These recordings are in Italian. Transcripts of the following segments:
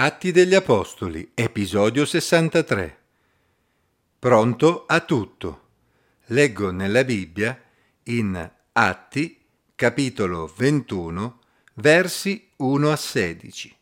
Atti degli Apostoli, episodio 63. Pronto a tutto. Leggo nella Bibbia in Atti, capitolo 21, versi 1 a 16.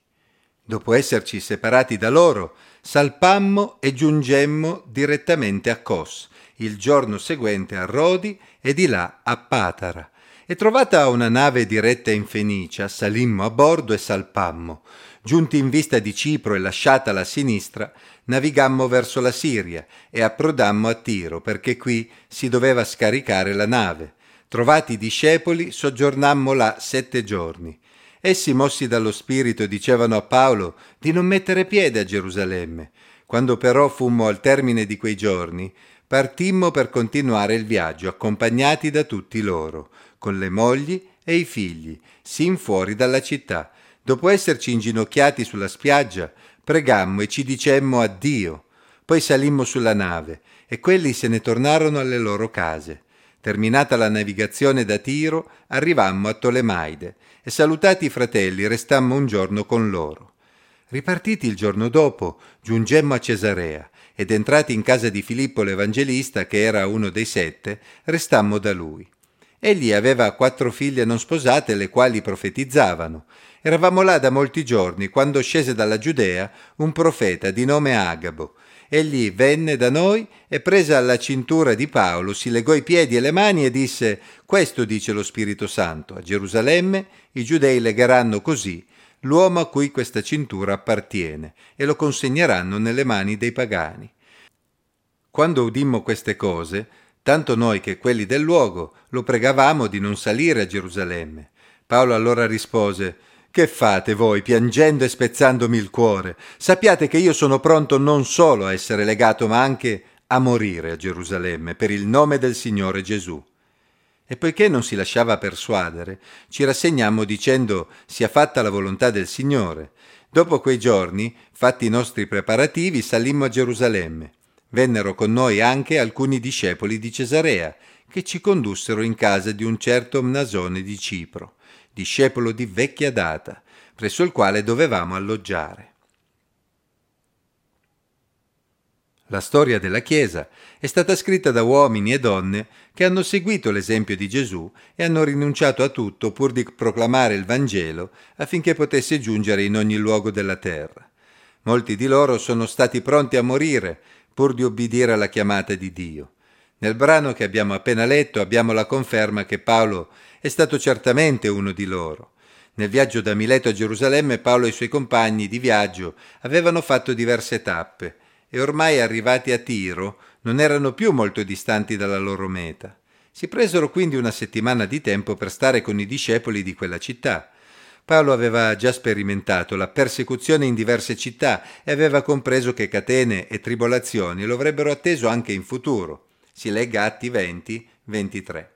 Dopo esserci separati da loro, salpammo e giungemmo direttamente a Cos, il giorno seguente a Rodi e di là a Patara. E trovata una nave diretta in Fenicia, salimmo a bordo e salpammo. Giunti in vista di Cipro e lasciatala a sinistra, navigammo verso la Siria e approdammo a Tiro, perché qui si doveva scaricare la nave. Trovati i discepoli, soggiornammo là sette giorni. Essi, mossi dallo Spirito, dicevano a Paolo di non mettere piede a Gerusalemme. Quando però fummo al termine di quei giorni, partimmo per continuare il viaggio, accompagnati da tutti loro, con le mogli e i figli, sin fuori dalla città, Dopo esserci inginocchiati sulla spiaggia, pregammo e ci dicemmo addio. Poi salimmo sulla nave e quelli se ne tornarono alle loro case. Terminata la navigazione da Tiro, arrivammo a Tolemaide e salutati i fratelli restammo un giorno con loro. Ripartiti il giorno dopo, giungemmo a Cesarea ed entrati in casa di Filippo l'Evangelista, che era uno dei sette, restammo da lui. Egli aveva quattro figlie non sposate, le quali profetizzavano. Eravamo là da molti giorni, quando scese dalla Giudea un profeta di nome Agabo. Egli venne da noi e presa alla cintura di Paolo, si legò i piedi e le mani e disse, Questo dice lo Spirito Santo, a Gerusalemme i giudei legheranno così l'uomo a cui questa cintura appartiene e lo consegneranno nelle mani dei pagani. Quando udimmo queste cose, tanto noi che quelli del luogo lo pregavamo di non salire a Gerusalemme. Paolo allora rispose Che fate voi, piangendo e spezzandomi il cuore? Sappiate che io sono pronto non solo a essere legato, ma anche a morire a Gerusalemme per il nome del Signore Gesù. E poiché non si lasciava persuadere, ci rassegnammo dicendo sia fatta la volontà del Signore. Dopo quei giorni, fatti i nostri preparativi, salimmo a Gerusalemme. Vennero con noi anche alcuni discepoli di Cesarea, che ci condussero in casa di un certo Mnasone di Cipro, discepolo di vecchia data, presso il quale dovevamo alloggiare. La storia della Chiesa è stata scritta da uomini e donne che hanno seguito l'esempio di Gesù e hanno rinunciato a tutto pur di proclamare il Vangelo affinché potesse giungere in ogni luogo della terra. Molti di loro sono stati pronti a morire pur di obbedire alla chiamata di Dio. Nel brano che abbiamo appena letto abbiamo la conferma che Paolo è stato certamente uno di loro. Nel viaggio da Mileto a Gerusalemme Paolo e i suoi compagni di viaggio avevano fatto diverse tappe e ormai arrivati a Tiro non erano più molto distanti dalla loro meta. Si presero quindi una settimana di tempo per stare con i discepoli di quella città. Paolo aveva già sperimentato la persecuzione in diverse città e aveva compreso che catene e tribolazioni lo avrebbero atteso anche in futuro. Si legga Atti 20, 23.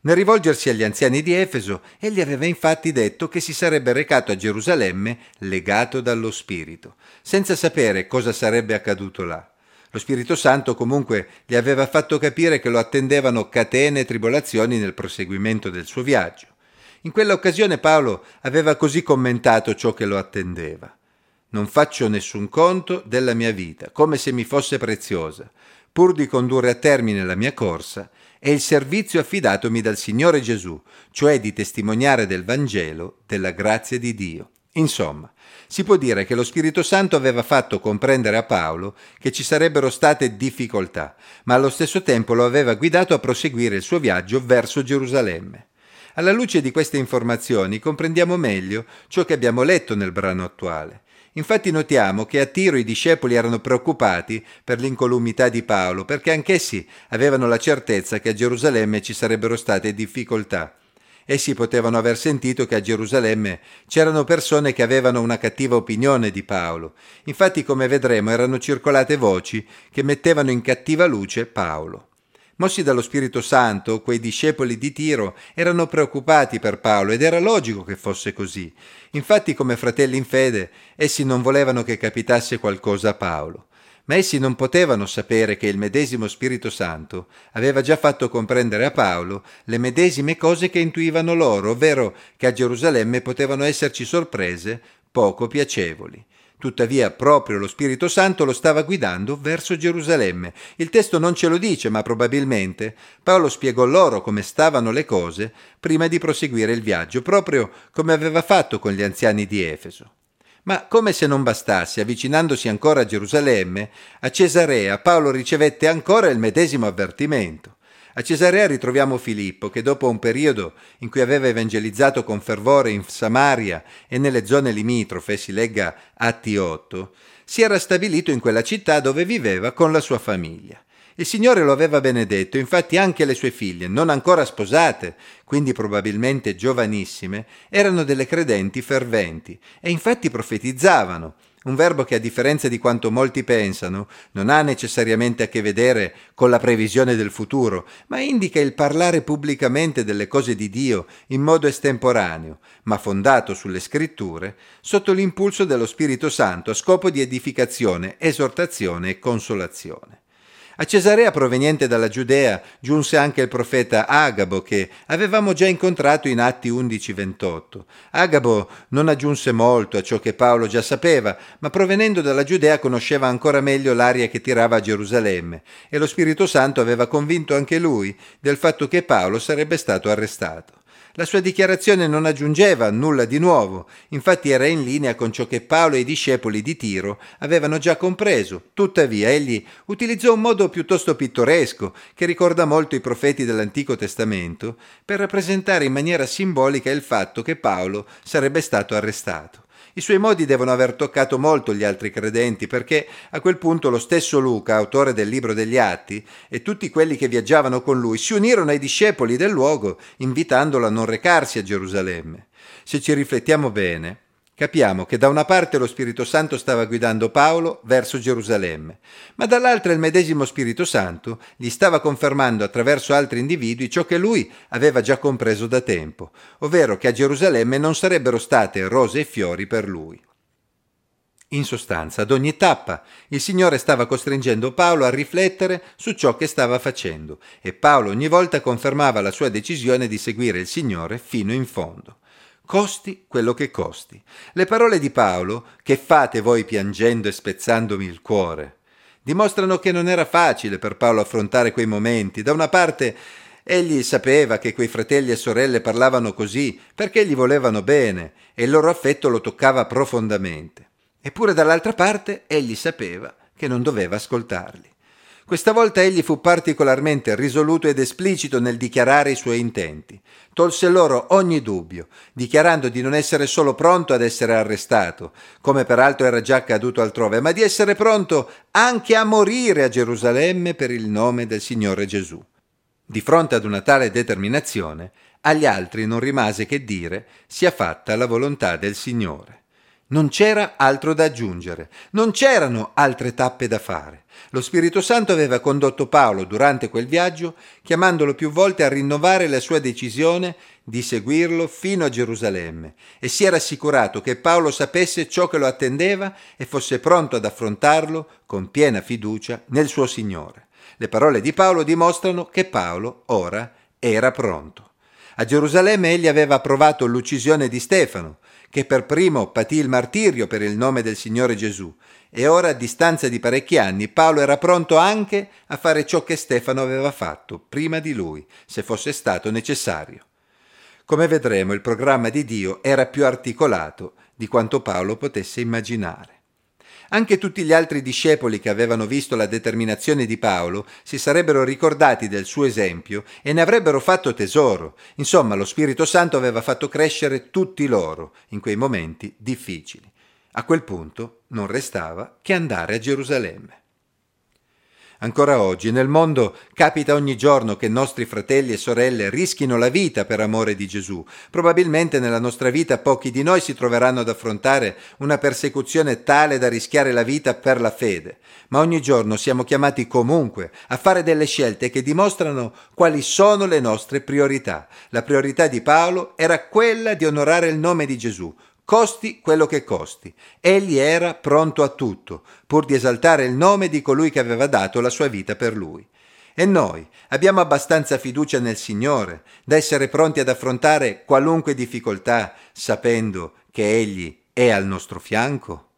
Nel rivolgersi agli anziani di Efeso, egli aveva infatti detto che si sarebbe recato a Gerusalemme legato dallo Spirito, senza sapere cosa sarebbe accaduto là. Lo Spirito Santo comunque gli aveva fatto capire che lo attendevano catene e tribolazioni nel proseguimento del suo viaggio. In quella occasione Paolo aveva così commentato ciò che lo attendeva. Non faccio nessun conto della mia vita, come se mi fosse preziosa, pur di condurre a termine la mia corsa e il servizio affidatomi dal Signore Gesù, cioè di testimoniare del Vangelo, della grazia di Dio. Insomma, si può dire che lo Spirito Santo aveva fatto comprendere a Paolo che ci sarebbero state difficoltà, ma allo stesso tempo lo aveva guidato a proseguire il suo viaggio verso Gerusalemme. Alla luce di queste informazioni comprendiamo meglio ciò che abbiamo letto nel brano attuale. Infatti notiamo che a Tiro i discepoli erano preoccupati per l'incolumità di Paolo, perché anch'essi avevano la certezza che a Gerusalemme ci sarebbero state difficoltà. Essi potevano aver sentito che a Gerusalemme c'erano persone che avevano una cattiva opinione di Paolo. Infatti, come vedremo, erano circolate voci che mettevano in cattiva luce Paolo. Mossi dallo Spirito Santo, quei discepoli di Tiro erano preoccupati per Paolo ed era logico che fosse così. Infatti, come fratelli in fede, essi non volevano che capitasse qualcosa a Paolo. Ma essi non potevano sapere che il medesimo Spirito Santo aveva già fatto comprendere a Paolo le medesime cose che intuivano loro, ovvero che a Gerusalemme potevano esserci sorprese poco piacevoli. Tuttavia proprio lo Spirito Santo lo stava guidando verso Gerusalemme. Il testo non ce lo dice, ma probabilmente Paolo spiegò loro come stavano le cose prima di proseguire il viaggio, proprio come aveva fatto con gli anziani di Efeso. Ma come se non bastasse, avvicinandosi ancora a Gerusalemme, a Cesarea Paolo ricevette ancora il medesimo avvertimento. A Cesarea ritroviamo Filippo che dopo un periodo in cui aveva evangelizzato con fervore in Samaria e nelle zone limitrofe, si legga Atti 8, si era stabilito in quella città dove viveva con la sua famiglia. Il Signore lo aveva benedetto, infatti anche le sue figlie, non ancora sposate, quindi probabilmente giovanissime, erano delle credenti ferventi e infatti profetizzavano un verbo che a differenza di quanto molti pensano non ha necessariamente a che vedere con la previsione del futuro, ma indica il parlare pubblicamente delle cose di Dio in modo estemporaneo, ma fondato sulle scritture, sotto l'impulso dello Spirito Santo a scopo di edificazione, esortazione e consolazione. A Cesarea, proveniente dalla Giudea, giunse anche il profeta Agabo, che avevamo già incontrato in Atti 11-28. Agabo non aggiunse molto a ciò che Paolo già sapeva, ma provenendo dalla Giudea conosceva ancora meglio l'aria che tirava a Gerusalemme, e lo Spirito Santo aveva convinto anche lui del fatto che Paolo sarebbe stato arrestato. La sua dichiarazione non aggiungeva nulla di nuovo, infatti era in linea con ciò che Paolo e i discepoli di Tiro avevano già compreso. Tuttavia egli utilizzò un modo piuttosto pittoresco, che ricorda molto i profeti dell'Antico Testamento, per rappresentare in maniera simbolica il fatto che Paolo sarebbe stato arrestato. I suoi modi devono aver toccato molto gli altri credenti, perché a quel punto lo stesso Luca, autore del libro degli Atti, e tutti quelli che viaggiavano con lui si unirono ai discepoli del luogo, invitandolo a non recarsi a Gerusalemme. Se ci riflettiamo bene, Capiamo che da una parte lo Spirito Santo stava guidando Paolo verso Gerusalemme, ma dall'altra il medesimo Spirito Santo gli stava confermando attraverso altri individui ciò che lui aveva già compreso da tempo, ovvero che a Gerusalemme non sarebbero state rose e fiori per lui. In sostanza, ad ogni tappa, il Signore stava costringendo Paolo a riflettere su ciò che stava facendo e Paolo ogni volta confermava la sua decisione di seguire il Signore fino in fondo costi quello che costi. Le parole di Paolo, che fate voi piangendo e spezzandomi il cuore, dimostrano che non era facile per Paolo affrontare quei momenti. Da una parte egli sapeva che quei fratelli e sorelle parlavano così perché gli volevano bene e il loro affetto lo toccava profondamente. Eppure dall'altra parte egli sapeva che non doveva ascoltarli. Questa volta egli fu particolarmente risoluto ed esplicito nel dichiarare i suoi intenti. Tolse loro ogni dubbio, dichiarando di non essere solo pronto ad essere arrestato, come peraltro era già accaduto altrove, ma di essere pronto anche a morire a Gerusalemme per il nome del Signore Gesù. Di fronte ad una tale determinazione, agli altri non rimase che dire sia fatta la volontà del Signore. Non c'era altro da aggiungere, non c'erano altre tappe da fare. Lo Spirito Santo aveva condotto Paolo durante quel viaggio, chiamandolo più volte a rinnovare la sua decisione di seguirlo fino a Gerusalemme e si era assicurato che Paolo sapesse ciò che lo attendeva e fosse pronto ad affrontarlo con piena fiducia nel suo Signore. Le parole di Paolo dimostrano che Paolo ora era pronto. A Gerusalemme egli aveva approvato l'uccisione di Stefano, che per primo patì il martirio per il nome del Signore Gesù, e ora a distanza di parecchi anni Paolo era pronto anche a fare ciò che Stefano aveva fatto prima di lui, se fosse stato necessario. Come vedremo, il programma di Dio era più articolato di quanto Paolo potesse immaginare. Anche tutti gli altri discepoli che avevano visto la determinazione di Paolo si sarebbero ricordati del suo esempio e ne avrebbero fatto tesoro. Insomma, lo Spirito Santo aveva fatto crescere tutti loro in quei momenti difficili. A quel punto non restava che andare a Gerusalemme. Ancora oggi nel mondo capita ogni giorno che nostri fratelli e sorelle rischino la vita per amore di Gesù. Probabilmente nella nostra vita pochi di noi si troveranno ad affrontare una persecuzione tale da rischiare la vita per la fede, ma ogni giorno siamo chiamati comunque a fare delle scelte che dimostrano quali sono le nostre priorità. La priorità di Paolo era quella di onorare il nome di Gesù, costi quello che costi. Egli era pronto a tutto, pur di esaltare il nome di colui che aveva dato la sua vita per lui. E noi abbiamo abbastanza fiducia nel Signore da essere pronti ad affrontare qualunque difficoltà, sapendo che Egli è al nostro fianco?